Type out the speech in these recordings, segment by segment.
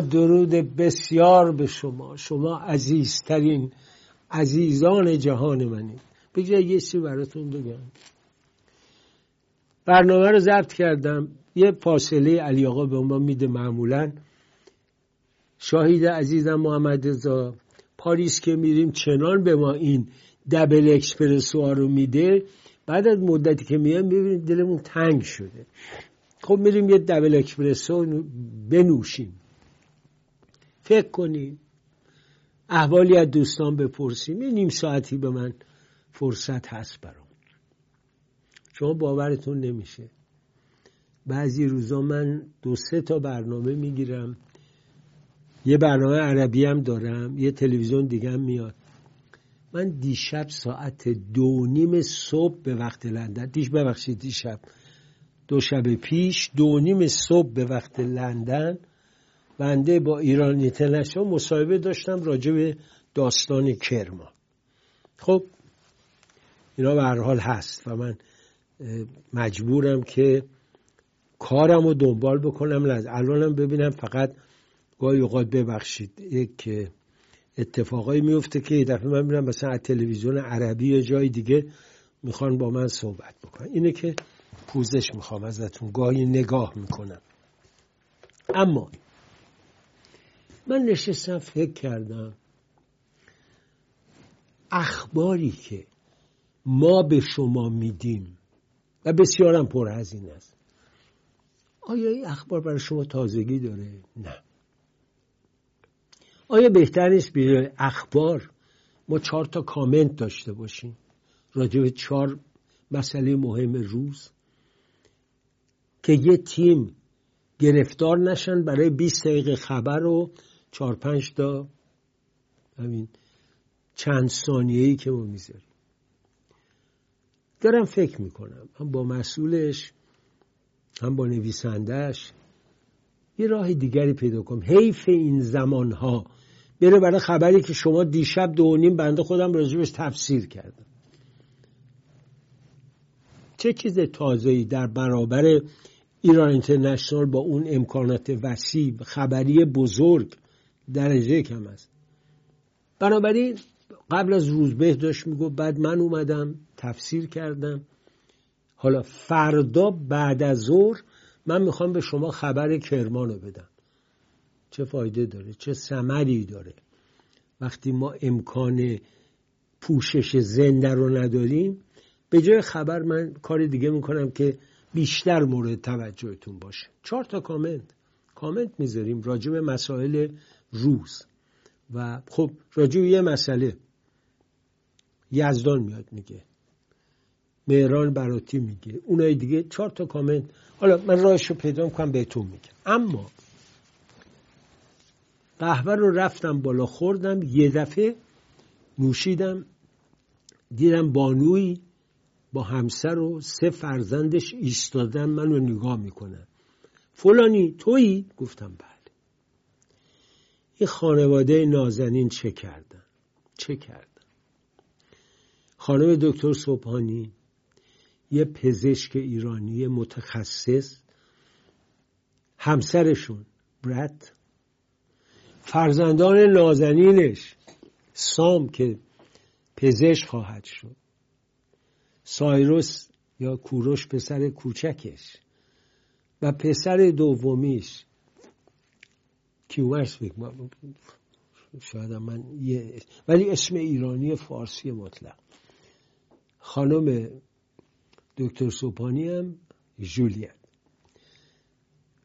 درود بسیار به شما. شما عزیزترین عزیزان جهان منید بگذار یه چیزی براتون بگم. برنامه رو ضبط کردم. یه فاصله علی آقا به ما میده معمولا. شاهید عزیزم محمد رضا پاریس که میریم چنان به ما این دبل اکسپرسو رو میده. بعد از مدتی که میام می‌بینیم دلمون تنگ شده. خب میریم یه دبل اکسپرسو بنوشیم. فکر کنیم. احوالی از دوستان بپرسیم. یه نیم ساعتی به من فرصت هست برام. شما باورتون نمیشه. بعضی روزا من دو سه تا برنامه می‌گیرم. یه برنامه عربی هم دارم. یه تلویزیون دیگه هم میاد. من دیشب ساعت دو نیم صبح به وقت لندن دیش ببخشید دیشب. دو شب پیش دو نیم صبح به وقت لندن بنده با ایران اینترنشنال مصاحبه داشتم راجع به داستان کرما. خب اینا به هر حال هست و من مجبورم که کارم رو دنبال بکنم الانم ببینم فقط گاهی اوقات ببخشید یک اتفاقایی میفته که دفعه من میرم مثلا از تلویزیون عربی یا جای دیگه می‌خوان با من صحبت بکنن. اینه که پوزش می‌خوام ازتون گاهی نگاه می‌کنم. اما من نشستم فکر کردم اخباری که ما به شما میدیم و بسیارم پرهزینه است. آیا این اخبار برای شما تازگی داره؟ نه. آیا بهتر نیست به اخبار ما چهار تا کامنت داشته باشیم؟ راجع به چهار مسئله مهم روز که یه تیم گرفتار نشن برای 20 دقیقه خبر و چهار پنج تا همین چند ثانیه‌ای که ما می‌ذاریم. دارم فکر می‌کنم هم با مسئولش هم با نویسندهش یه راه دیگری پیدا کنم. حیف این زمانها. بره برای خبری که شما دیشب دو نیم بنده خودم راجبش تفسیر کردم. چه چیز تازه‌ای در برابر ایران اینترنشنال با اون امکانات وسیع خبری بزرگ درجه کم است. بنابراین قبل از روزبه داشت میگو بعد من اومدم تفسیر کردم. حالا فردا بعد از ظهر من می‌خوام به شما خبر کرمان رو بدم. چه فایده داره؟ چه ثمری داره؟ وقتی ما امکان پوشش زنده رو نداریم به جای خبر من کار دیگه می‌کنم که بیشتر مورد توجهتون باشه. چهار تا کامنت. کامنت می‌ذاریم راجع به مسائل روز. و خب راجع به یه مسئله یزدان میاد میگه. مهران براتی میگه. اونای دیگه چهار تا کامنت. حالا من راهش رو پیدا می‌کنم بهتون میگم. اما قهوه رو رفتم بالا خوردم یه دفعه نوشیدم دیدم بانوی با همسر و سه فرزندش ایستادن منو نگاه می‌کنن. فلانی تویی؟ گفتم بله. این خانواده نازنین چه کردن؟ چه کردن؟ خانم دکتر صبحانی یه پزشک ایرانی متخصص همسرشون برد فرزندان نازنینش سام که پزشک خواهد شد. سایروس یا کوروش پسر کوچکش و پسر دومیش کیومرس شاید من یه ولی اسم ایرانی فارسی مطلق. خانم دکتر سوپانی هم جولیت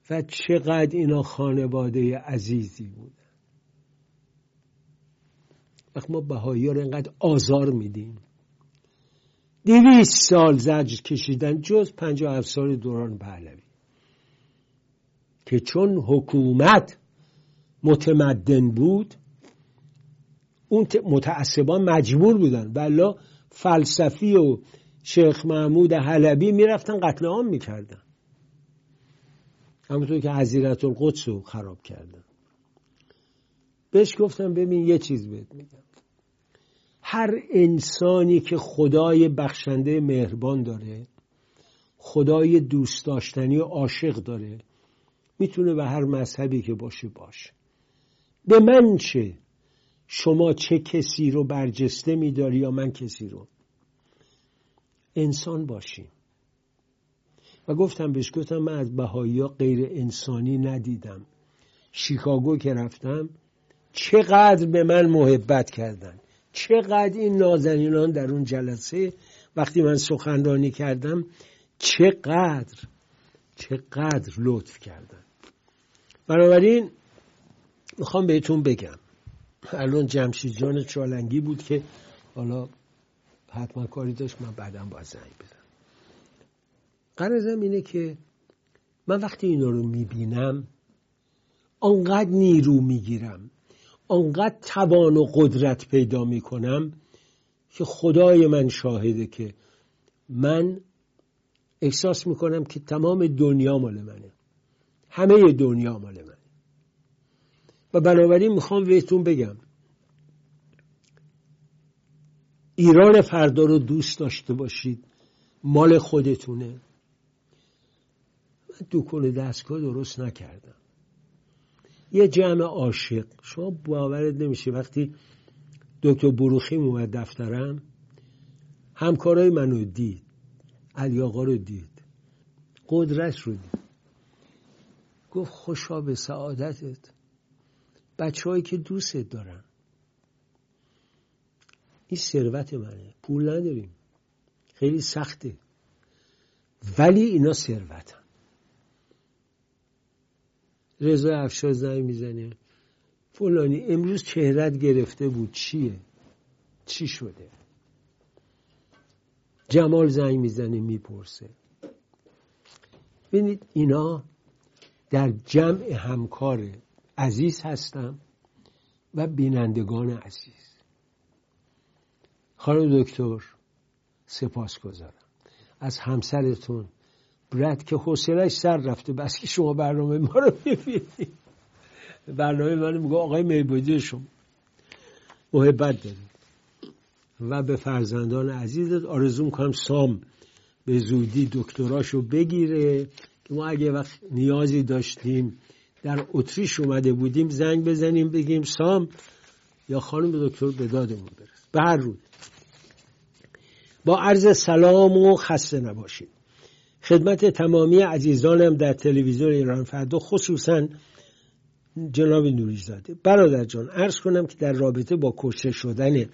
و چقدر اینا خانواده عزیزی بودن. وقت ما بهایی رو اینقدر آزار میدیم. دویست سال زجر کشیدن جز پنج و سال دوران پهلوی. که چون حکومت متمدن بود اون متعصبان مجبور بودن. ولی فلسفی و شیخ محمود حلبی می‌رفتن قتل عام می‌کردن. همونطور که حضیرت القدس رو خراب کردن. بهش گفتم ببین یه چیز بهت میگم. هر انسانی که خدای بخشنده مهربان داره خدای دوست داشتنی و عاشق داره می‌تونه به هر مذهبی که باشه باشه. به من چه؟ شما چه کسی رو برجسته میداری یا من کسی رو؟ انسان باشیم. و گفتم بهش گفتم من از بهایی ها غیر انسانی ندیدم. شیکاگو که رفتم چقدر به من محبت کردن. چقدر این نازنینان در اون جلسه وقتی من سخنرانی کردم چقدر چقدر لطف کردن. بنابراین می‌خوام بهتون بگم. الان جمشید جان چالنگی بود که حالا حتما کاری داشت من بعدم باید زنگ بزنم. قرضم اینه که من وقتی اینا رو می‌بینم آنقدر نیرو می‌گیرم آنقدر توان و قدرت پیدا می‌کنم که خدای من شاهده که من احساس می‌کنم که تمام دنیا مال منه. همه دنیا مال منه. و بنابراین می‌خوام بهتون بگم ایران فردا رو دوست داشته باشید مال خودتونه. من دکون دستگاه درست نکردم. یه جمع عاشق. شما باورت نمیشه وقتی دکتر بروخی اومد دفترم همکارای منو دید علی آقا رو دید قدرت رو دید. گفت خوشا به سعادتت. بچه که دوستت دارن. این ثروت منه. پول نداریم. خیلی سخته. ولی اینا ثروتن. رضا افشار زنگ می‌زنه. فلانی امروز چهرت گرفته بود. چیه؟ چی شده؟ جمال زنگ می‌زنه می‌پرسه. ببینید اینا در جمع همکار عزیز هستم و بینندگان عزیز. خانم دکتر سپاس گذارم از همسرتون برد که حوصلش سر رفته بس که شما برنامه ما رو ببینید برنامه من میگه آقای میبودی شما. محبت دارید. و به فرزندان عزیزت آرزو می‌کنم سام به زودی دکتراشو بگیره. که ما اگه وقت نیازی داشتیم در اتریش اومده بودیم زنگ بزنیم بگیم سام یا خانم دکتر به دادمون برس به هر روز با عرض سلام و خسته نباشید. خدمت تمامی عزیزانم در تلویزیون ایران فردا خصوصا جناب نوریزاده. برادر جان عرض کنم که در رابطه با کشته شدن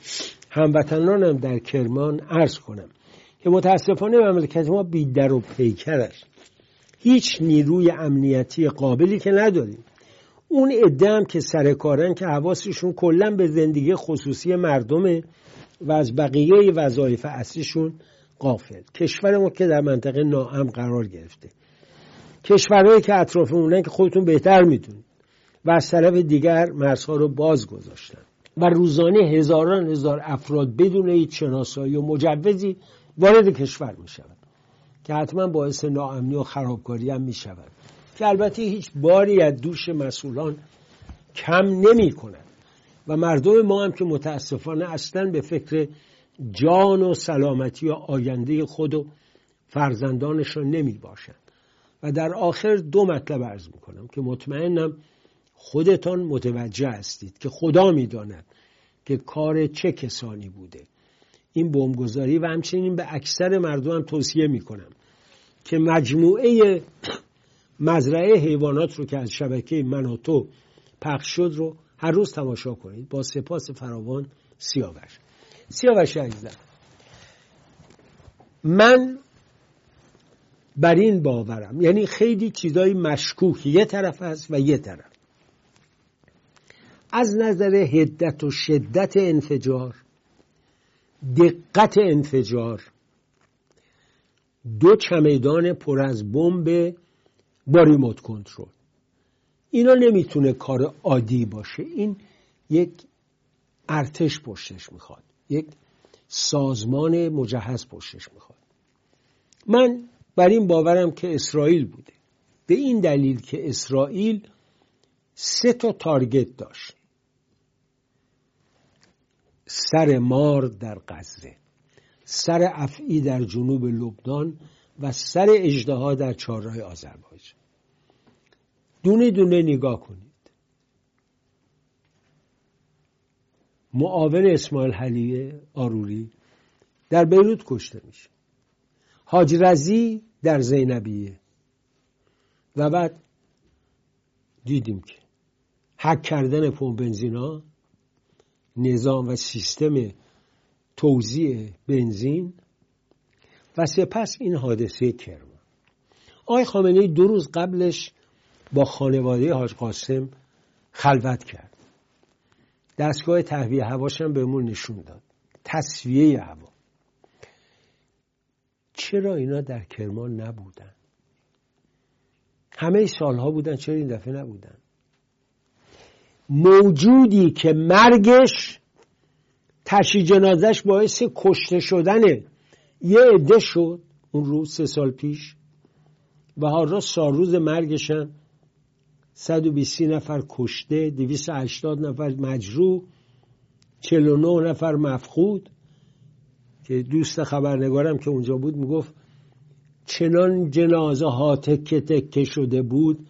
هموطنانم در کرمان عرض کنم که متاسفانه مملکت ما بیدر و پیکر است. هیچ نیروی امنیتی قابلی که نداریم. اون ادم که سرکارن که حواسشون کلا به زندگی خصوصی مردمه و از بقیه وظایف اصلیشون قافل کشور ما که در منطقه ناام قرار گرفته. کشورهایی که اطرافمونن که خودتون بهتر می‌دونید و از طرف دیگر مرزها رو باز گذاشتن. و روزانه هزاران هزار افراد بدون هیچ شناسایی و مجوزی وارد کشور می شود که حتما باعث ناامنی و خرابکاری هم می شود که البته هیچ باری از دوش مسئولان کم نمی کند و مردم ما هم که متاسفانه اصلا به فکر جان و سلامتی و آینده خود و فرزندانشان نمی باشند و در آخر دو مطلب عرض می کنم که مطمئنم خودتان متوجه هستید که خدا می‌داند که کار چه کسانی بوده. این بمبگذاری و همچنین به اکثر مردم هم توصیه می‌کنم. که مجموعه مزرعه حیوانات رو که از شبکه من و تو پخش شد رو هر روز تماشا کنید با سپاس فراوان سیاوش. سیاوش عزیزم من بر این باورم یعنی خیلی چیزای مشکوک یه طرف هست و یه طرف. از نظر هدت و شدت انفجار دقت انفجار دو چمدان پر از بمب با ریموت کنترل. اینا نمی‌تونه کار عادی باشه. این یک ارتش پشتش می‌خواد. یک سازمان مجهز پشتش می‌خواد. من بر این باورم که اسرائیل بوده. به این دلیل که اسرائیل سه تا تارگت داشت. سر مار در غزه. سر افعی در جنوب لبنان و سر اجدها در چهارراه آذربایجان. دونه دونه نگاه کنید. معاون اسماعیل حلیه آروری در بیروت کشته میشه. حاج رزی در زینبیه. و بعد دیدیم که حک کردن پمپ بنزینا نظام و سیستم توزیع بنزین و سپس این حادثه کرمان آقای خامنه ای دو روز قبلش با خانواده حاج قاسم خلوت کرد. دستگاه تهویه هواش هم بهمون نشون داد. تصویه هوا. چرا اینا در کرمان نبودن؟ همه سالها بودن چرا این دفعه نبودن؟ موجودی که مرگش تشی جنازش باعث کشته شدن. یه عده شد اون روز سه سال پیش. و حالا سالروز مرگشن. 120 نفر کشته 280 نفر مجروح 49 نفر مفقود. که دوست خبرنگارم که اونجا بود می‌گفت چنان جنازه ها تکه تکه شده بود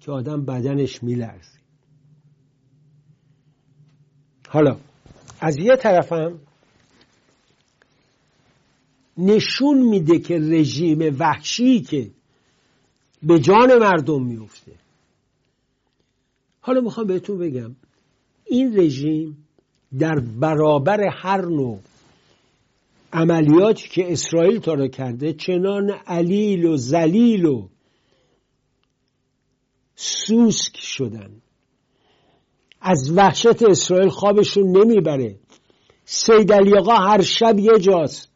که آدم بدنش میلرزید. حالا از یه طرفم نشون میده که رژیم وحشی که به جان مردم میفته. حالا می‌خوام بهتون بگم این رژیم در برابر هر نوع عملیاتی که اسرائیل تا کرده چنان علیل و زلیل و سوسک شدن. از وحشت اسرائیل خوابشون نمی‌بره. سید علی هر شب یه جاست.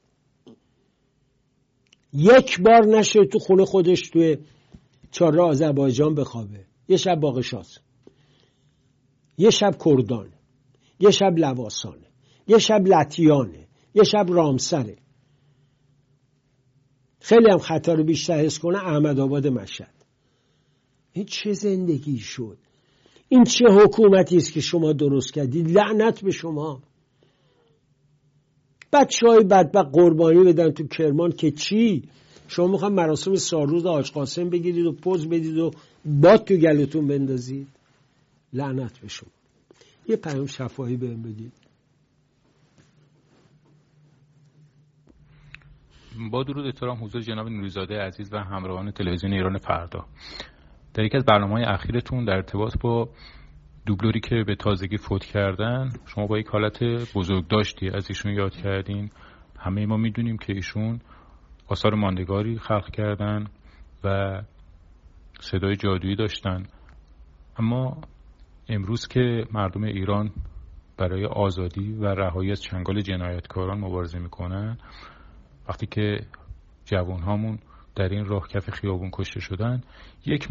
یک بار نشه تو خونه خودش توی چهار آذربایجان بخوابه. یه شب باقشاست یه شب کردان. یه شب لواسانه یه شب لطیانه یه شب رامسره خیلی هم خطا رو بیشتر حس کنه احمد آباد مشهد. این چه زندگی شد؟ این چه حکومتی است که شما درست کردید؟ لعنت به شما. بچه های بدبق قربانی بدن تو کرمان که چی؟ شما می‌خوام مراسم سالروز آج قاسم بگیرید و پوز بدید و باد تو گلتون بندازید. لعنت به شما. یه پیام شفاهی بهم بدید. با درود احترام حضور جناب نوریزاده عزیز و همراهان تلویزیون ایران فردا. در یکی از برنامه های اخیرتون در ارتباط با دوبلوری که به تازگی فوت کردن شما با یک حالت بزرگ داشتی از ایشون یاد کردین. همه ما می‌دونیم که ایشون آثار ماندگاری خلق کردن و صدای جادویی داشتن. اما امروز که مردم ایران برای آزادی و رهایی از چنگال جنایتکاران مبارزه می‌کنن وقتی که جوان در این راه کف خیابون کشته شدن یک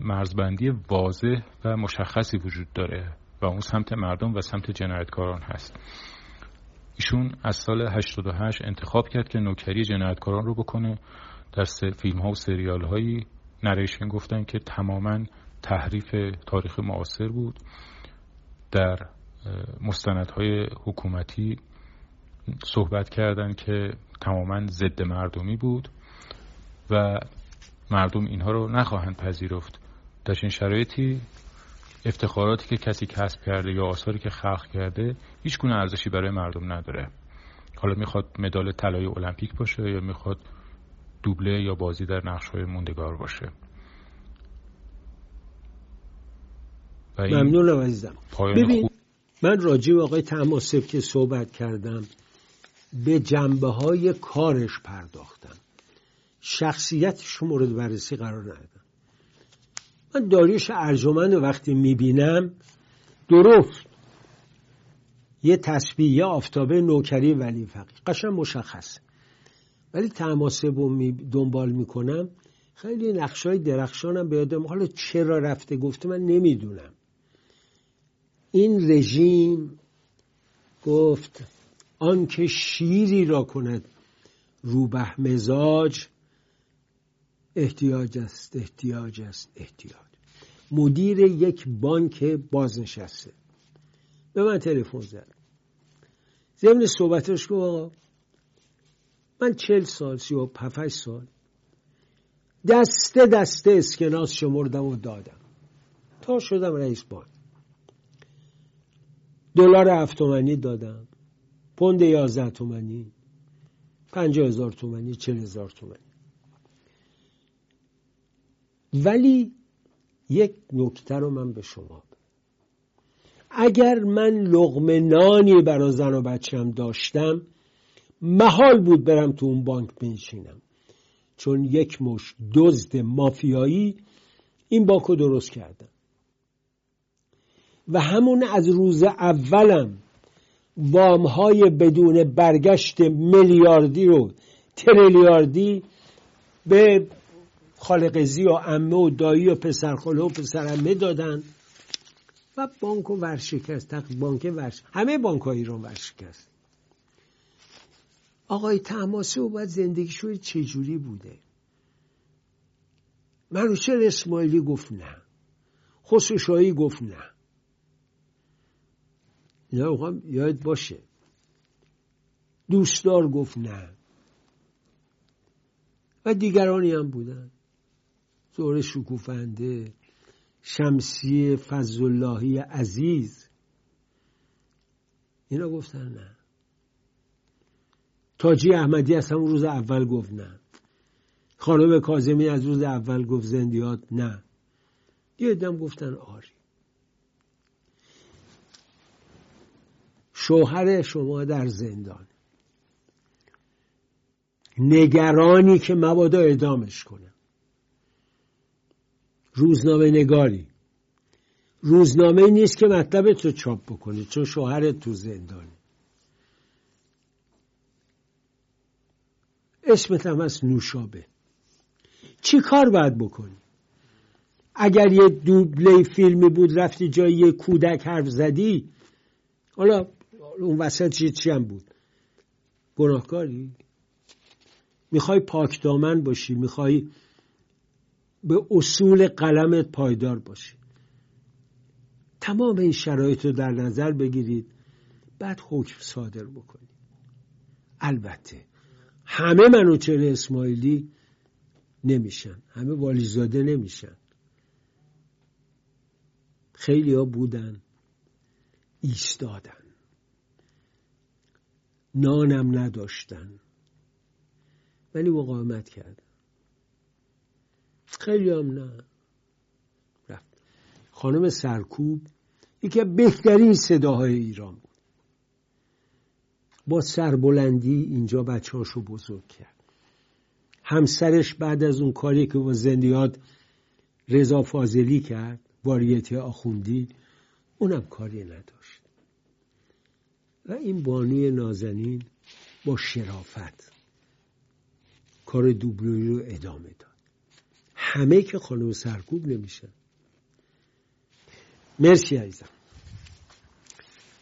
مرزبندی واضح و مشخصی وجود داره و اون سمت مردم و سمت جنایتکاران هست. ایشون از سال 88 انتخاب کرد که نوکری جنایتکاران رو بکنه. در فیلم ها و سریال هایی نریشن گفتن که تماما تحریف تاریخ معاصر بود. در مستندهای حکومتی صحبت کردن که تماما ضد مردمی بود. و مردم اینها رو نخواهند پذیرفت. در این شرایطی افتخاراتی که کسی کسب کرده یا آثاری که خلق کرده هیچ گونه ارزشی برای مردم نداره. حالا می‌خواد مدال طلای المپیک باشه یا می‌خواد دوبله یا بازی در نقش های موندگار باشه. ممنونم عزیزم. ببین من راجع به آقای تماسب که صحبت کردم به جنبه های کارش پرداختم. شخصیتش مورد بررسی قرار ندادم. من داریوش ارجمند وقتی می‌بینم درست. یه تسبیح یه آفتابه نوکری ولی فقی قشن مشخص. ولی تماسب رو دنبال می‌کنم. خیلی نقشای درخشانم به حالا چرا رفته؟ گفته من نمی‌دونم. این رژیم گفت آنکه شیری را کند روبه مزاج احتیاج است احتیاج است احتیاج. مدیر یک بانک بازنشسته. به من تلفن زد. ضمن صحبتش گفت آقا من چل سال سی و سال دسته دسته اسکناس شمردم و دادم. تا شدم رئیس بانک. دلار هفت دادم. پوند یازده تومنی پنجاه هزار تومنی چل هزار تومنی ولی یک نکته رو من به شما اگر من لغمه نانی برا زن و بچم داشتم محال بود برم تو اون بانک بنشینم. چون یک مش دزد مافیایی این بانک رو درست کردم. و همون از روز اولم وام های بدون برگشت میلیاردی رو تریلیاردی به خالقزی و امه و دایی و پسرخاله و پسرمه دادن. و بانک ورشکست. بانک ورش همه بانک های ایران ورشکست. آقای تماسی و باید زندگی شوی چجوری بوده؟ منوچهر اسماعیلی گفت نه. خسروشاهی گفت نه. اینا یاد باشه. دوستدار گفت نه. و دیگرانی هم بودن. زور شکوفنده شمسی فضلاللهی عزیز. اینا گفتن نه. تاجی احمدی از همون روز اول گفت نه. خانم کازمی از روز اول گفت زندیات نه. یه دم گفتن آری. شوهر شما در زندان. نگرانی که مبادا اعدامش کنه روزنامه نگاری. روزنامه نیست که مطلب تو چاپ بکنی چون شوهرت تو زندانه اسمت هم از نوشابه. چی کار باید بکنی؟ اگر یه دوبله فیلمی بود رفتی جای یه کودک حرف زدی حالا اون وسط چی, چی هم بود؟ گناهکاری؟ می‌خوای پاک دامن باشی می‌خوای به اصول قلمت پایدار باشی. تمام این شرایط رو در نظر بگیرید بعد حکم صادر بکنید. البته همه منوچهر اسماعیلی نمیشن همه والیزاده نمیشن. خیلی ها بودن ایستادن. نانم نداشتن. ولی مقاومت کردن. خیلی هم نه. رفت. خانم سرکوب یکی بهترین صداهای ایران بود. با سربلندی اینجا بچه هاشو بزرگ کرد. همسرش بعد از اون کاری که با زندیات رضا فاضلی کرد واریتی آخوندی اونم کاری نداشت. و این بانوی نازنین با شرافت کار دوبلوی رو ادامه داد. همه که خانم سرکوب نمیشن. مرسی عزیزم.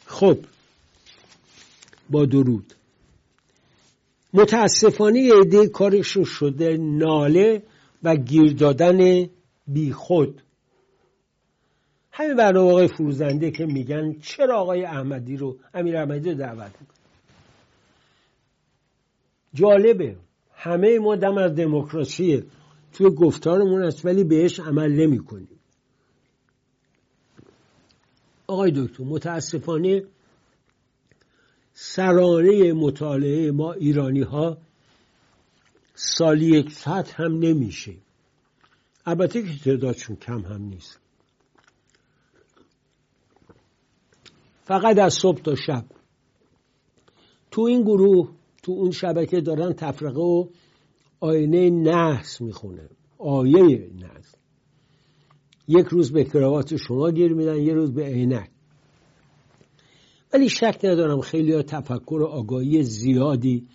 خب با درود. متاسفانه عده کارشون شده ناله و گیر دادن بی خود. همین برنامه آقای فروزنده که میگن چرا آقای احمدی رو امیر احمدی رو دعوت میکن جالبه. همه ما دم از دموکراسی توی گفتارمون است ولی بهش عمل نمی کنیم آقای دکتر متاسفانه سرانه مطالعه ما ایرانی ها سالی یک ساعت هم نمیشه. البته که تعدادشون کم هم نیست. فقط از صبح تا شب. تو این گروه تو اون شبکه دارن تفرقه و آینه نحس می‌خونه. آیه نحس. یک روز به کراوات شما گیر میدن یه روز به عینک. ولی شک ندارم خیلی ها تفکر و آگاهی زیادی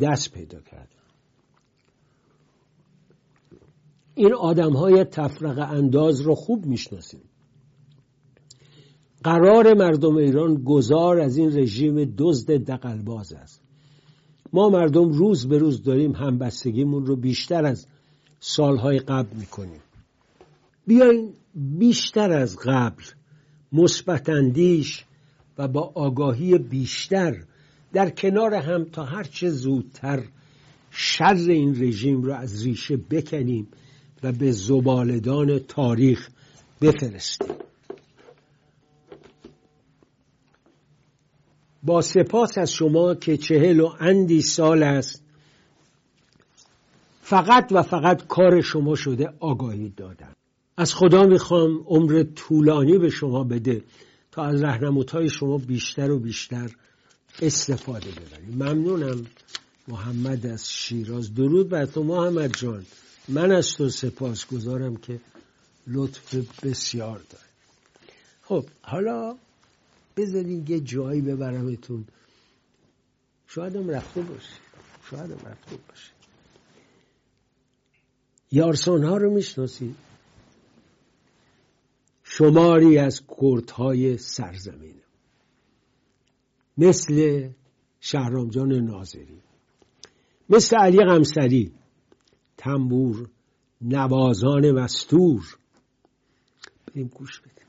دست پیدا کردن. این آدم های تفرقه انداز رو خوب می‌شناسیم. قرار مردم ایران گذار از این رژیم دزد دقلباز است. ما مردم روز به روز داریم همبستگیمون رو بیشتر از سالهای قبل می‌کنیم. بیاین بیشتر از قبل مثبتاندیش و با آگاهی بیشتر در کنار هم تا هرچه زودتر شر این رژیم رو از ریشه بکنیم و به زبالدان تاریخ بفرستیم. با سپاس از شما که چهل و اندی سال است. فقط و فقط کار شما شده آگاهی دادن. از خدا می‌خوام عمر طولانی به شما بده تا از رهنمودهای شما بیشتر و بیشتر استفاده ببریم. ممنونم. محمد از شیراز. درود بر تو محمد جان. من از تو سپاس گذارم که لطف بسیار داره خب حالا بذارین یه جایی ببرمتون. شاید هم رفته باشه. شاید هم رفته باشه. یارسان ها رو می‌شناسید؟ شماری از کردهای سرزمین. مثل شهرامجان ناظری. مثل علی غمسری. تنبور نوازان مستور. بریم گوش بدیم.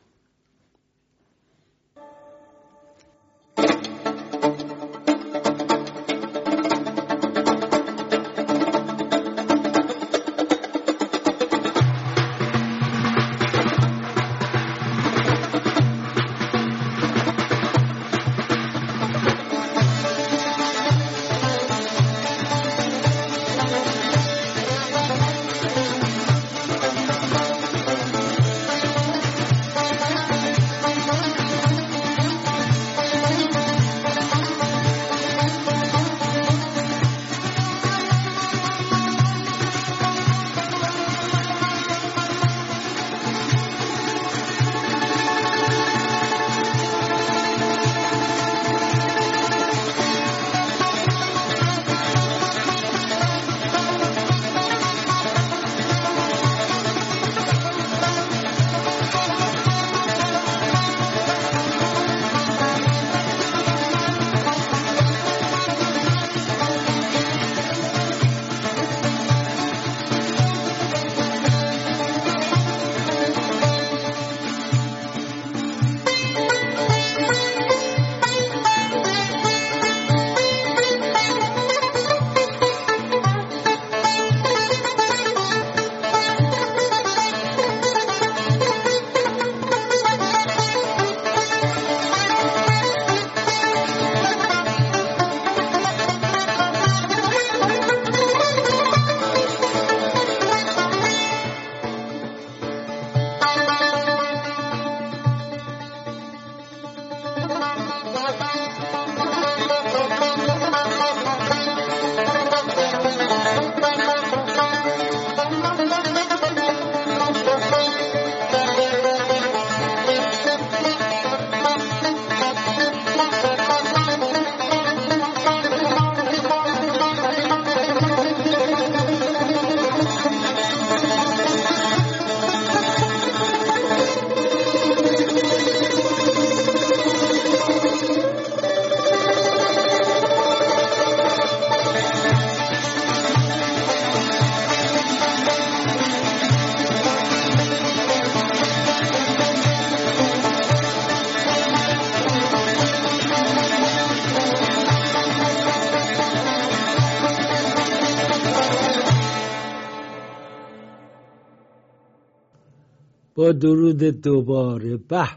درود دوباره. به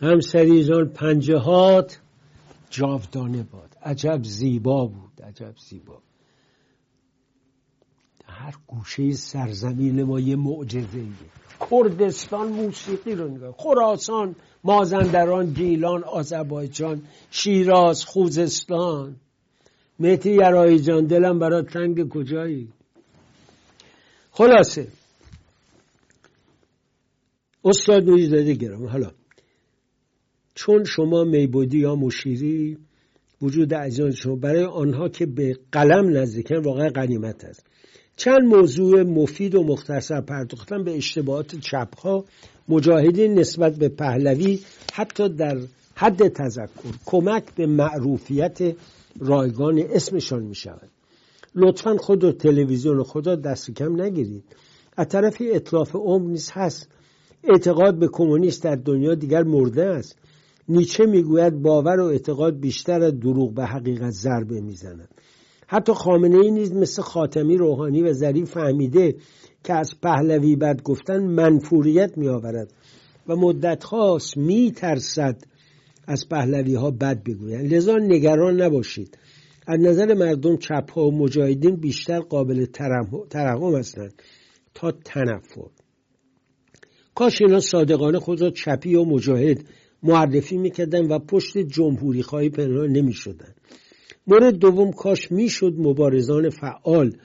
غمسری جان پنجه هات جاودانه باد. عجب زیبا بود عجب زیبا. هر گوشه سرزمین ما یه معجزه کردستان موسیقی رو نگاه خراسان مازندران گیلان آذربایجان شیراز خوزستان. مهتی یرایی جان دلم برات تنگ کجایی؟ خلاصه. استاد داده گرام. حالا چون شما میبودی یا مشیری وجود عزیزان شما برای آنها که به قلم نزدیکن واقعا غنیمت است. چند موضوع مفید و مختصر پرداختن به اشتباهات چپها. مجاهدین نسبت به پهلوی حتی در حد تذکر کمک به معروفیت رایگان اسمشان می شود لطفا خود و تلویزیون خدا دست کم نگیرید. از طرفی اطلاف عمر نیست هست. اعتقاد به کمونیست در دنیا دیگر مرده است. نیچه می‌گوید باور و اعتقاد بیشتر از دروغ به حقیقت ضربه می‌زند. حتی خامنه ای نیز مثل خاتمی روحانی و ظریف فهمیده که از پهلوی بد گفتن منفوریت می آورد و مدت خاص می ترسد از پهلوی ها بد بگویند. لذا نگران نباشید. از نظر مردم چپ ها و مجاهدین بیشتر قابل ترحم هستند تا تنفر. کاش اینا صادقانه خود را چپی و مجاهد معرفی می‌کردن و پشت جمهوری خواهی پنهان نمی‌شدن. مورد دوم کاش می‌شد مبارزان فعال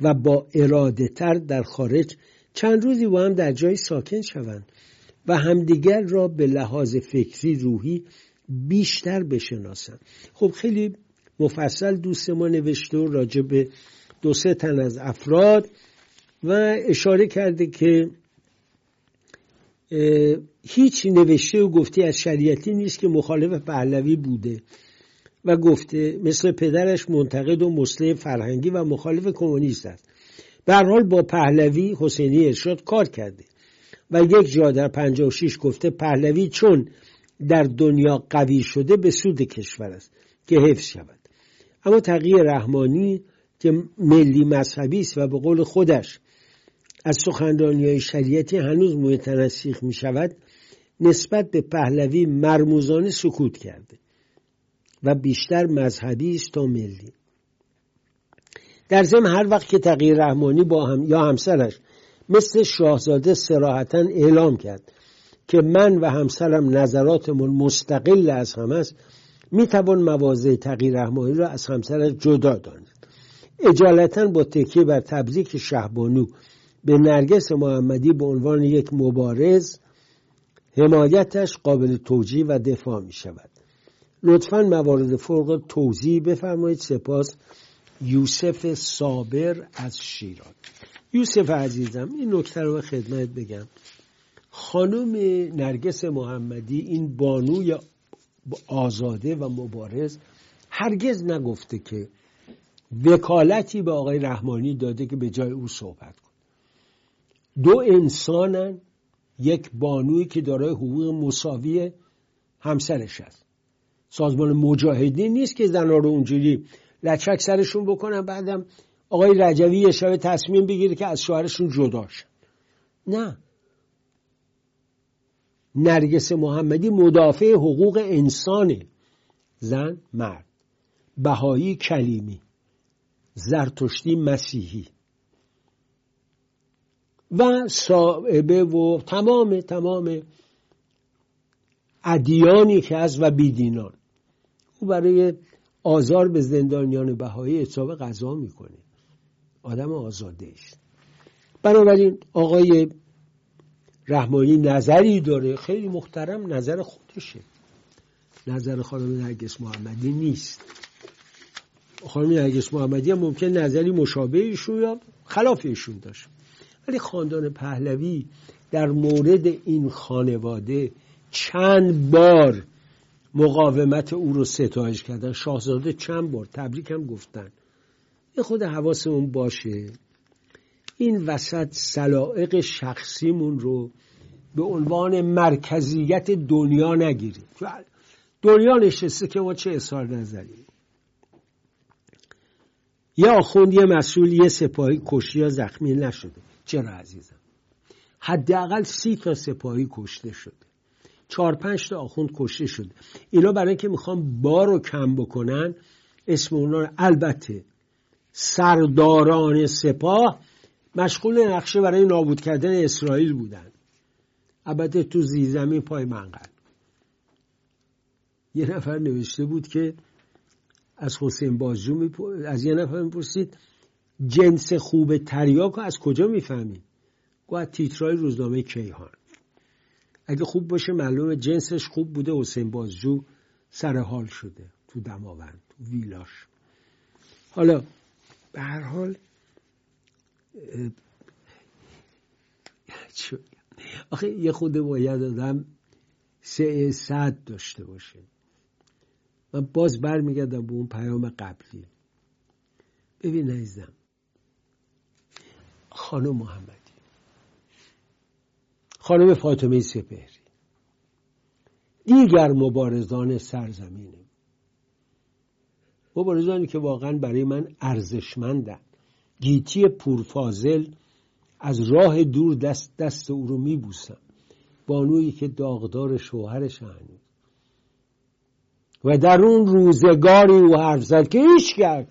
و با اراده تر در خارج چند روزی با هم در جای ساکن شوند و همدیگر را به لحاظ فکری روحی بیشتر بشناسند. خب خیلی مفصل دوست ما نوشته راجع به دو سه تن از افراد و اشاره کرده که هیچ نوشته و گفته از شریعتی نیست که مخالف پهلوی بوده و گفته مثل پدرش منتقد و مسلح فرهنگی و مخالف کمونیست است. به حال با پهلوی حسینی ارشاد کار کرده و یک جا در 56 گفته پهلوی چون در دنیا قوی شده به سود کشور است که حفظ شود. اما تغییر رحمانی که ملی مذهبی است و به قول خودش از سخنرانی های شریعتی هنوز متنسیخ می شود نسبت به پهلوی مرموزانه سکوت کرده و بیشتر مذهبی است تا ملی. در ضمن هر وقت که تغییر رحمانی با هم یا همسرش مثل شاهزاده سراحتا اعلام کرد که من و همسرم نظراتمون مستقل از هم است می توان مواضع تغییر رحمانی را از همسرش جدا داند. اجالتا با تکیه بر تبریک شهبانو به نرگس محمدی به عنوان یک مبارز حمایتش قابل توجیه و دفاع می شود. لطفا موارد فرق توضیح بفرمایید. سپاس. یوسف صابر از شیراز. یوسف عزیزم این نکته رو خدمت بگم. خانم نرگس محمدی این بانوی آزاده و مبارز هرگز نگفته که وکالتی به آقای رحمانی داده که به جای او صحبت دو انسانن یک بانوی که دارای حقوق مساوی همسرش است سازمان مجاهدین نیست که زنها رو اونجوری لچک سرشون بکنن بعدم آقای رجوی یه شب تصمیم بگیره که از شوهرشون جدا شن. نه. نرگس محمدی مدافع حقوق انسانه زن مرد. بهایی کلیمی. زرتشتی مسیحی. و صاحبه و تمام تمام ادیانی که هست و بیدینان او برای آزار به زندانیان بهایی حساب غذا می‌کنه. آدم آزاده است بنابراین آقای رحمانی نظری داره. خیلی محترم نظر خودشه. نظر خانم نرگس محمدی نیست. خانم نرگس محمدی هم ممکن نظری مشابه ایشون یا خلاف ایشون داشت. ولی خاندان پهلوی در مورد این خانواده چند بار مقاومت او رو ستایش کردن. شاهزاده چند بار تبریک هم گفتن. یه خود حواسمون باشه. این وسط سلائق شخصیمون رو به عنوان مرکزیت دنیا نگیریم. دنیا نشسته که ما چه اصحار نظریم یه آخوند یه مسئول یه سپاهی کشی یا زخمی نشده. چرا عزیزم؟ حداقل سی تا سپاهی کشته شده. چهار پنج تا آخوند کشته شده. اینا برای اینکه می‌خوان بار رو کم بکنن اسم اونا البته سرداران سپاه مشغول نقشه برای نابود کردن اسرائیل بودن. البته تو زیرزمین پای منقل. یه نفر نوشته بود که از حسین بازجو از یه نفر می‌پرسید جنس خوب تریاک از کجا می‌فهمید گوه تیترای روزنامه کیهان. اگه خوب باشه معلومه جنسش خوب بوده حسین بازجو سر حال شده تو دماوند تو ویلاش. حالا به هر حال آخه یه خود باید آدم سه صد داشته باشه. من باز برمیگردم به اون پیام قبلی. ببین عزیزم خانم محمدی. خانم فاطمه سپهری. دیگر مبارزان سرزمینه مبارزانی که واقعا برای من ارزشمندن. گیتی پورفازل از راه دور دست دست او رو میبوسم. بانویی که داغدار شوهرش هنوز. و در اون روزگاری او حرف زد که هیچ کرد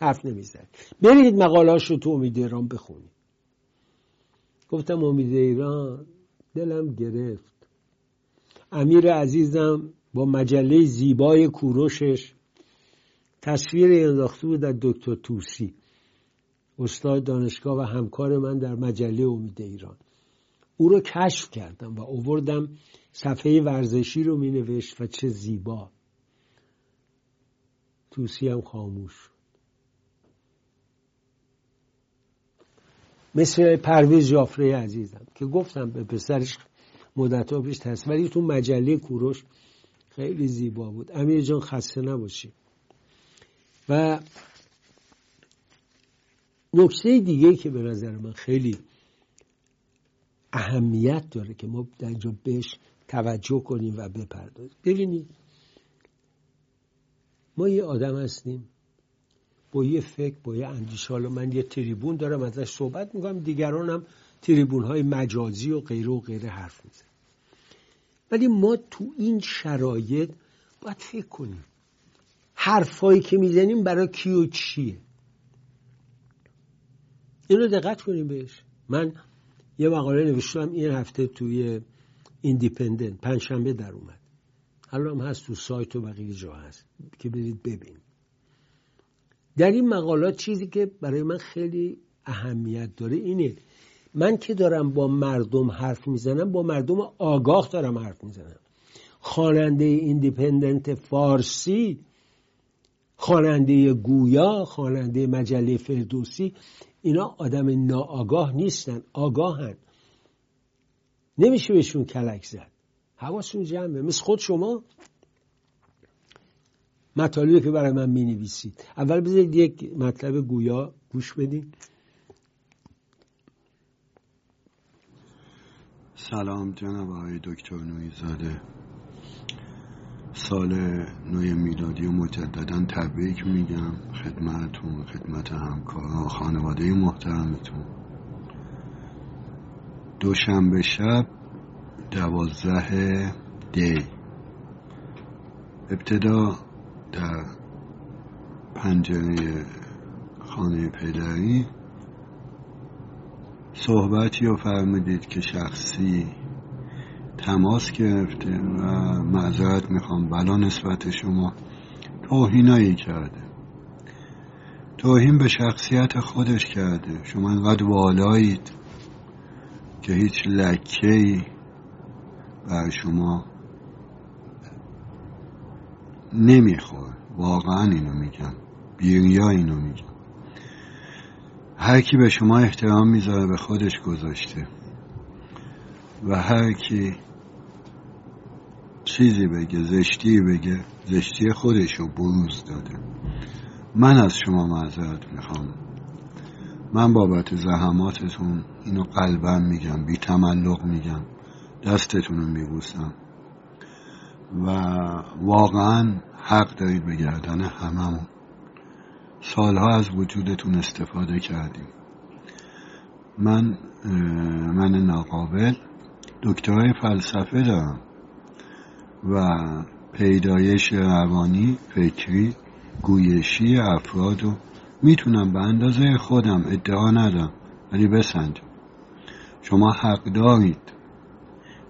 حرف نمی‌زد. برید مقالاش رو تو امید ایران بخونید. گفتم امید ایران دلم گرفت. امیر عزیزم با مجله زیبای کوروشش تصویر انداخته بود در دکتر توسی استاد دانشگاه و همکار من در مجله امید ایران. او رو کشف کردم و اووردم صفحه ورزشی رو می نوشت و چه زیبا. توسی هم خاموش مثل پرویز جافره عزیزم که گفتم به پسرش مدت ها پیش هست ولی تو مجله کوروش خیلی زیبا بود. امیر جان خسته نباشی. و نکته دیگه که به نظر من خیلی اهمیت داره که ما در اینجا بهش توجه کنیم و بپردازیم. ببینید ما یه آدم هستیم. یه فکر با یه اندیشه. حالا من یه تریبون دارم ازش صحبت می‌کنم. دیگران هم تریبون های مجازی و غیره و غیره حرف میزن ولی ما تو این شرایط باید فکر کنیم. حرفایی که می‌زنیم برای کی و چیه؟ اینو دقت کنیم بهش. من یه مقاله نوشتم این هفته توی ایندیپندنت پنجشنبه در اومد. الان هم هست تو سایت و بقیه جا هست که برید ببین در این مقالات چیزی که برای من خیلی اهمیت داره اینه. من که دارم با مردم حرف می‌زنم با مردم آگاه دارم حرف می‌زنم. خواننده ایندیپندنت فارسی خواننده گویا خواننده مجله فردوسی اینا آدم ناآگاه نیستن آگاهن. نمیشه بهشون کلک زد. حواسون جمعه. مثل خود شما مطالبی که برای من می نویسید اول بذارید یک مطلب گویا گوش بدین. سلام جناب آقای دکتر نویزاده. سال نوی میلادی و مجددا تبریک میگم خدمتتون خدمت همکارا خانواده محترمتون. دوشنبه شب دوازده دی. ابتدا در پنجره خانه پدری صحبتی رو فرمودید که شخصی تماس گرفته و معذرت می‌خوام. بلا نسبت شما توهینایی کرده. توهین به شخصیت خودش کرده. شما انقدر والایید که هیچ لکه بر شما نمیخور واقعا اینو میگم. بیریا اینو میگم. هر کی به شما احترام می‌ذاره به خودش گذاشته. و هر کی چیزی بگه زشتی بگه زشتی خودش رو بروز داده. من از شما معذرت می‌خوام. من بابت زحماتتون اینو قلبم میگم بی تملق میگم دستتون رو میبوسم. و واقعا حق دارید به گردن هممون. سالها از وجودتون استفاده کردیم. من من ناقابل دکترای فلسفه دارم و پیدایش روانی فکری گویشی افراد رو می‌تونم به اندازه خودم ادعا ندم ولی بسنجم. شما حق دارید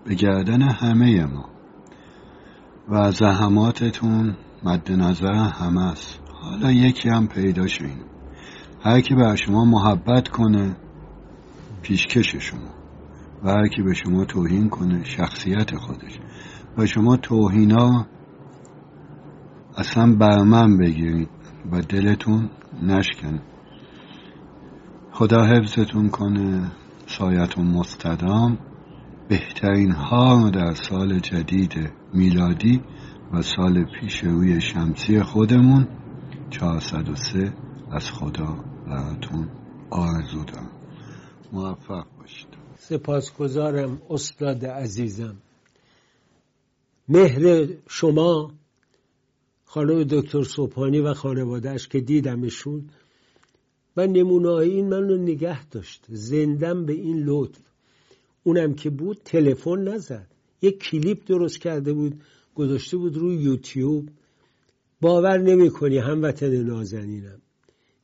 به گردن همه ما. و زحماتتون مد نظر همه است. حالا یکی هم پیدا شوین هر کی بر شما محبت کنه پیشکش شما. و هر کی به شما توهین کنه شخصیت خودش. و شما توهینا اصلا بر من بگیرید و دلتون نشکنه خدا حفظتون کنه سایتون مستدام. بهترین ها در سال جدید میلادی و سال پیش روی شمسی خودمون. 403 از خدا براتون آرزو دارم. موفق باشید. سپاسگزارم استاد عزیزم. مهر شما خانم دکتر صبحانی و خانوادهش که دیدمشون و نمونه این منو نگه داشت. زندم به این لطف. اونم که بود تلفن نزد. یک کلیپ درست کرده بود گذاشته بود روی یوتیوب. باور نمی کنی هموطن نازنینم.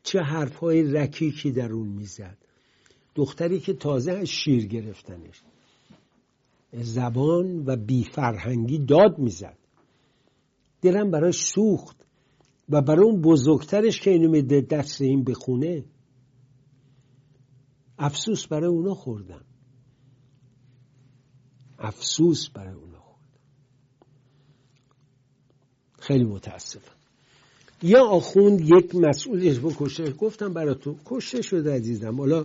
چه حرفهای رکیکی در اون می‌زد. دختری که تازه از شیر گرفتنش. زبان و بیفرهنگی داد می‌زد. دلم براش سوخت و برای اون بزرگترش که اینو میده دست این بخونه افسوس برای اونا خوردم. افسوس برای اونا خوردم خیلی متاسفم. یا آخوند یک مسئولش بکشه گفتم برای تو کشته شده عزیزم. حالا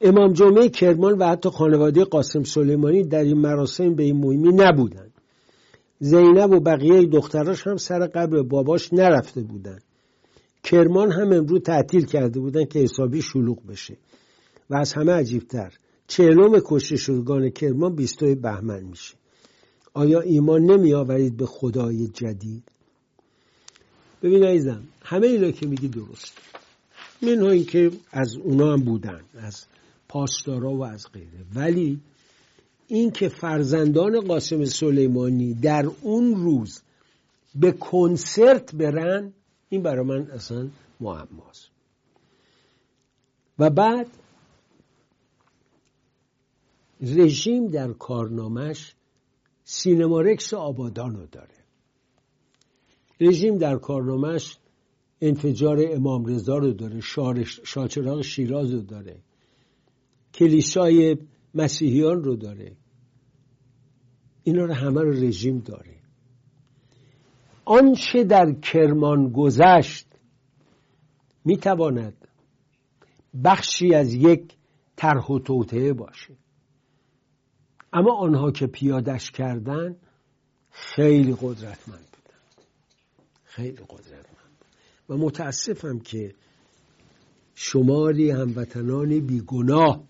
امام جمعه کرمان و حتی خانواده قاسم سلیمانی در این مراسم به این مهمی نبودن. زینب و بقیه دختراش هم سر قبر باباش نرفته بودن. کرمان هم امروز تعطیل کرده بودن که حسابی شلوغ بشه و از همه عجیبتر چهلم کشته شدگان کرمان بیستوی بهمن میشه. آیا ایمان نمی آورید به خدای جدید؟ ببین عزیزم همه اینا که میگی درست. منها این که از اونا هم بودن از پاسدارا و از غیره. ولی این که فرزندان قاسم سلیمانی در اون روز به کنسرت برن این برای من اصلا معماست و بعد رژیم در کارنامش سینمارکس آبادان رو داره. رژیم در کارنامش انفجار امام رضا رو داره شاچراغ شیراز رو داره. کلیسای مسیحیان رو داره. اینا رو همه رو رژیم داره. آنچه در کرمان گذشت می‌تواند بخشی از یک طرح و توطعه باشه. اما آنها که پیادش کردن خیلی قدرتمند بودن. خیلی قدرتمند. و متاسفم که شماری هموطنان بیگناه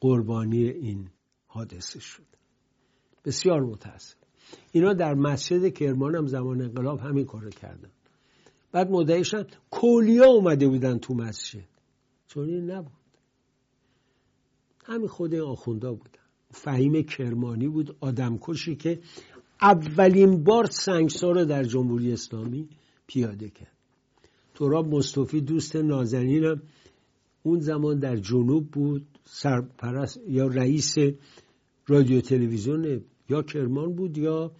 قربانی این حادثه شد. بسیار متاسف اینا در مسجد کرمان هم زمان انقلاب همین کار کردن. بعد مدعیشن کولیا اومده بودن تو مسجد. چون این نبود. همین خود آخوندا بودن. فهیم کرمانی بود آدمکشی که اولین بار سنگسار رو در جمهوری اسلامی پیاده کرد. تراب مصطفی دوست نازنینم اون زمان در جنوب بود سرپرست یا رئیس رادیو تلویزیون یا کرمان بود یا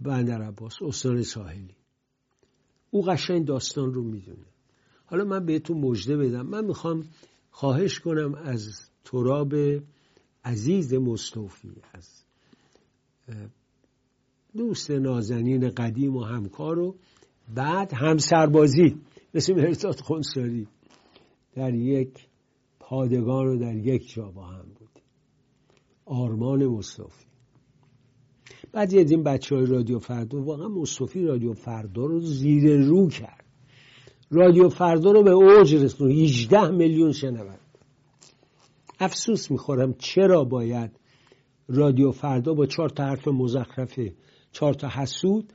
بندر عباس استان ساحلی. او قشنگ داستان رو می‌دونه. حالا من بهتون مژده بدم. من می‌خوام خواهش کنم از تراب عزیز مصطفی از دوست نازنین قدیم و همکار و بعد همسربازی مثل مرتاد خونساری در یک پادگان و در یک جا با هم بود. آرمان مصطفی. بعضی از این بچه های رادیو فردا واقعا مصطفی رادیو فردا رو زیر رو کرد. رادیو فردا رو به اوج رسون 18 میلیون شنونده. افسوس می‌خورم چرا باید رادیو فردا با چهار تا حرف مزخرفه چهار تا حسود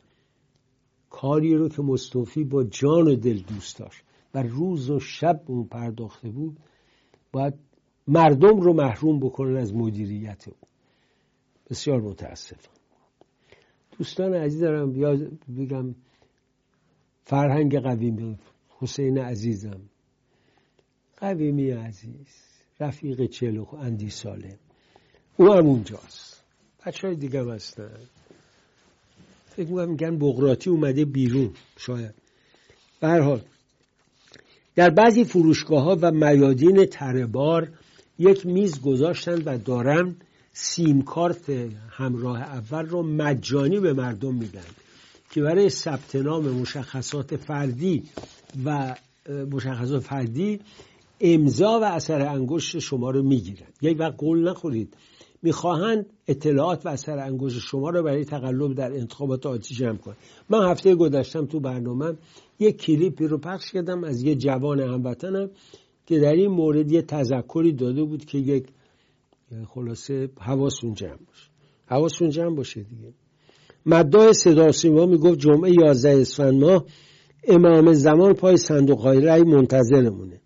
کاری رو که مصطفی با جان و دل دوست داشت و روز و شب اون پرداخته بود باید مردم رو محروم بکنن از مدیریت او بسیار متاسفم. دوستان عزیز دارم بگم فرهنگ قویمی حسین عزیزم. قویمی عزیز. رفیق چلو اندی ساله. او هم اونجاست. بچه های دیگه هستن. فکر می‌کنم میگن بغراتی اومده بیرون شاید. حال در بعضی فروشگاه ها و میادین تربار یک میز گذاشتن و دارن سیم کارت همراه اول رو مجانی به مردم میدن که برای ثبت نام مشخصات فردی و مشخصات فردی امضا و اثر انگشت شما رو می‌گیرن. یک وقت قول نخورید. می‌خواهند اطلاعات و اثر انگشت شما رو برای تقلب در انتخابات آتی جمع کنند من هفته گذشتم تو برنامه یک کلیپی رو پخش کردم از یه جوان هموطنم که در این مورد یه تذکری داده بود که یک خلاصه حواسون جمع باشه. حواسون جمع باشه دیگه. مداح صدا سیما می‌گفت جمعه 11 اسفند ماه امام زمان پای صندوق های رأی منتظرمونه.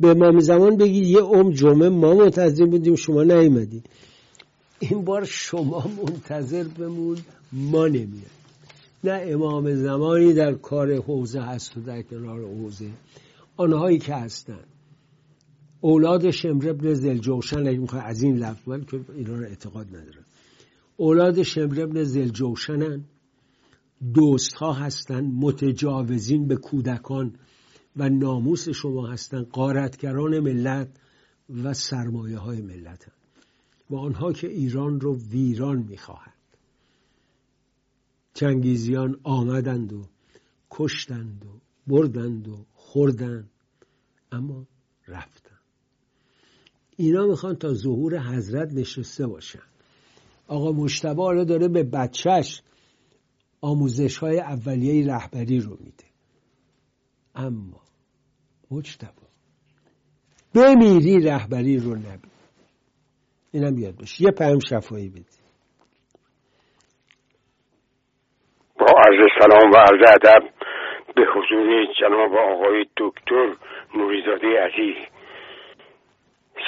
به امام زمان بگی یه عمر جمعه ما منتظر بودیم شما نیومدید. این بار شما منتظر بمون ما نمیاد نه امام زمانی در کار حوزه هست و در کنار حوزه. آنهایی که هستند اولاد شمر ابن زلجوشن اگه می‌خوای از این لفظ من که اینا اعتقاد ندارم. اولاد شمر ابن زلجوشنن دوست ها هستن متجاوزین به کودکان. و ناموس شما هستند قارتگران ملت و سرمایه های ملت و آنها که ایران رو ویران می‌خواهند. چنگیزیان آمدند و کشتند و بردند و خوردند اما رفتند. اینا می‌خوان تا ظهور حضرت نشسته باشن. آقا مشتبه رو داره به بچهش آموزش های اولیه رهبری رو میده. اما مجتبا بمیری رهبری رو نبی. اینم یاد باشه یه پیام شفایی بدی. با عرض سلام و عرض ادب به حضور جناب آقای دکتر نوریزاده عزیز.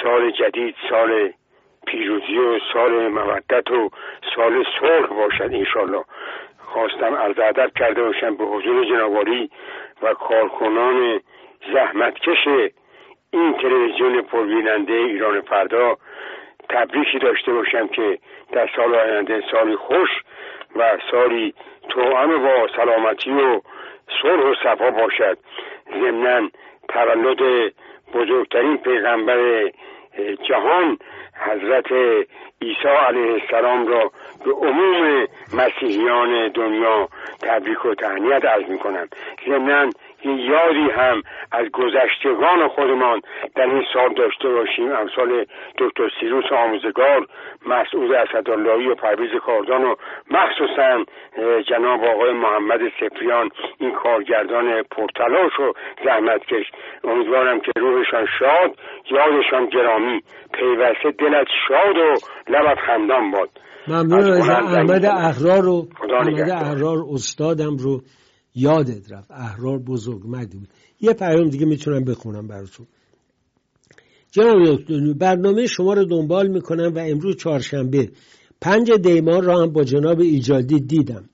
سال جدید سال پیروزی و سال مودت و سال صلح باشد انشالله خواستم عرض ادب کرده باشم به حضور جنابالی و کارکنان زحمتکش این تلویزیون پربیننده ایران فردا تبریکی داشته باشم که در سال آینده سالی خوش و سالی توأم با سلامتی و صلح و صفا باشد. ضمنا تولد بزرگترین پیغمبر جهان حضرت عیسی علیه السلام را به عموم مسیحیان دنیا تبریک و تهنیت عرض می کنم ضمنا یادی هم از گذشتگان خودمان در این سال داشته باشیم. امثال دکتر سیروس آموزگار مسعود اسداللهی و پرویز کاردان و مخصوصا جناب آقای محمد سپریان این کارگردان پرتلاش و زحمتکش. امیدوارم که روحشان شاد یادشان گرامی. پیوسته دلت شاد و لبت خندان باد. ممنون از احمد احرار رو احمد احرار استادم رو یادت رفت. احرار بزرگمردی بود. یه پیام دیگه می‌تونم بخونم براتون. جناب برنامه شما رو دنبال می‌کنم و امروز چهارشنبه. پنج دیمار را هم با جناب ایجادی دیدم.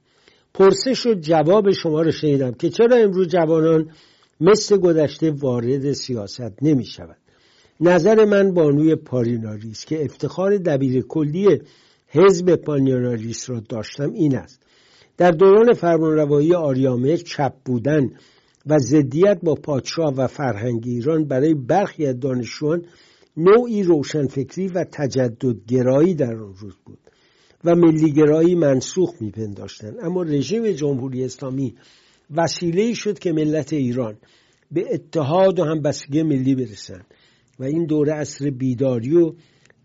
پرسش و جواب شما رو شنیدم که چرا امروز جوانان مثل گذشته وارد سیاست نمی شود نظر من بانوی پاریناریس که افتخار دبیر کلی حزب پاریناریس را داشتم این است. در دوران فرمانروایی آریامر چپ بودن و ضدیت با پادشاه و فرهنگ ایران برای برخی از دانشجویان نوعی روشنفکری و تجددگرایی در آن روز بود و ملیگرایی منسوخ میپنداشتند. اما رژیم جمهوری اسلامی وسیله شد که ملت ایران به اتحاد و همبستگی ملی برسند و این دوره عصر بیداری و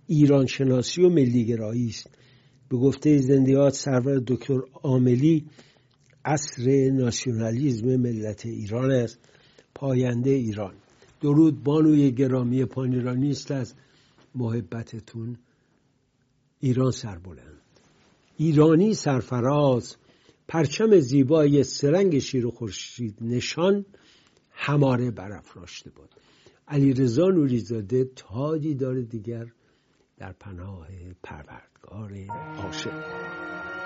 ایران شناسی و ملیگرایی است. به گفته زندیات سرور دکتر عاملی عصر ناسیونالیزم ملت ایران است. پاینده ایران. درود بانوی گرامی پانیرانی است از محبتتون. ایران سربلند. ایرانی سرفراز پرچم زیبای سرنگ شیر و خورشید نشان هماره برافراشته بود علی رضا نوریزاده تادی داره دیگر در پناه پروردگار. عاشق.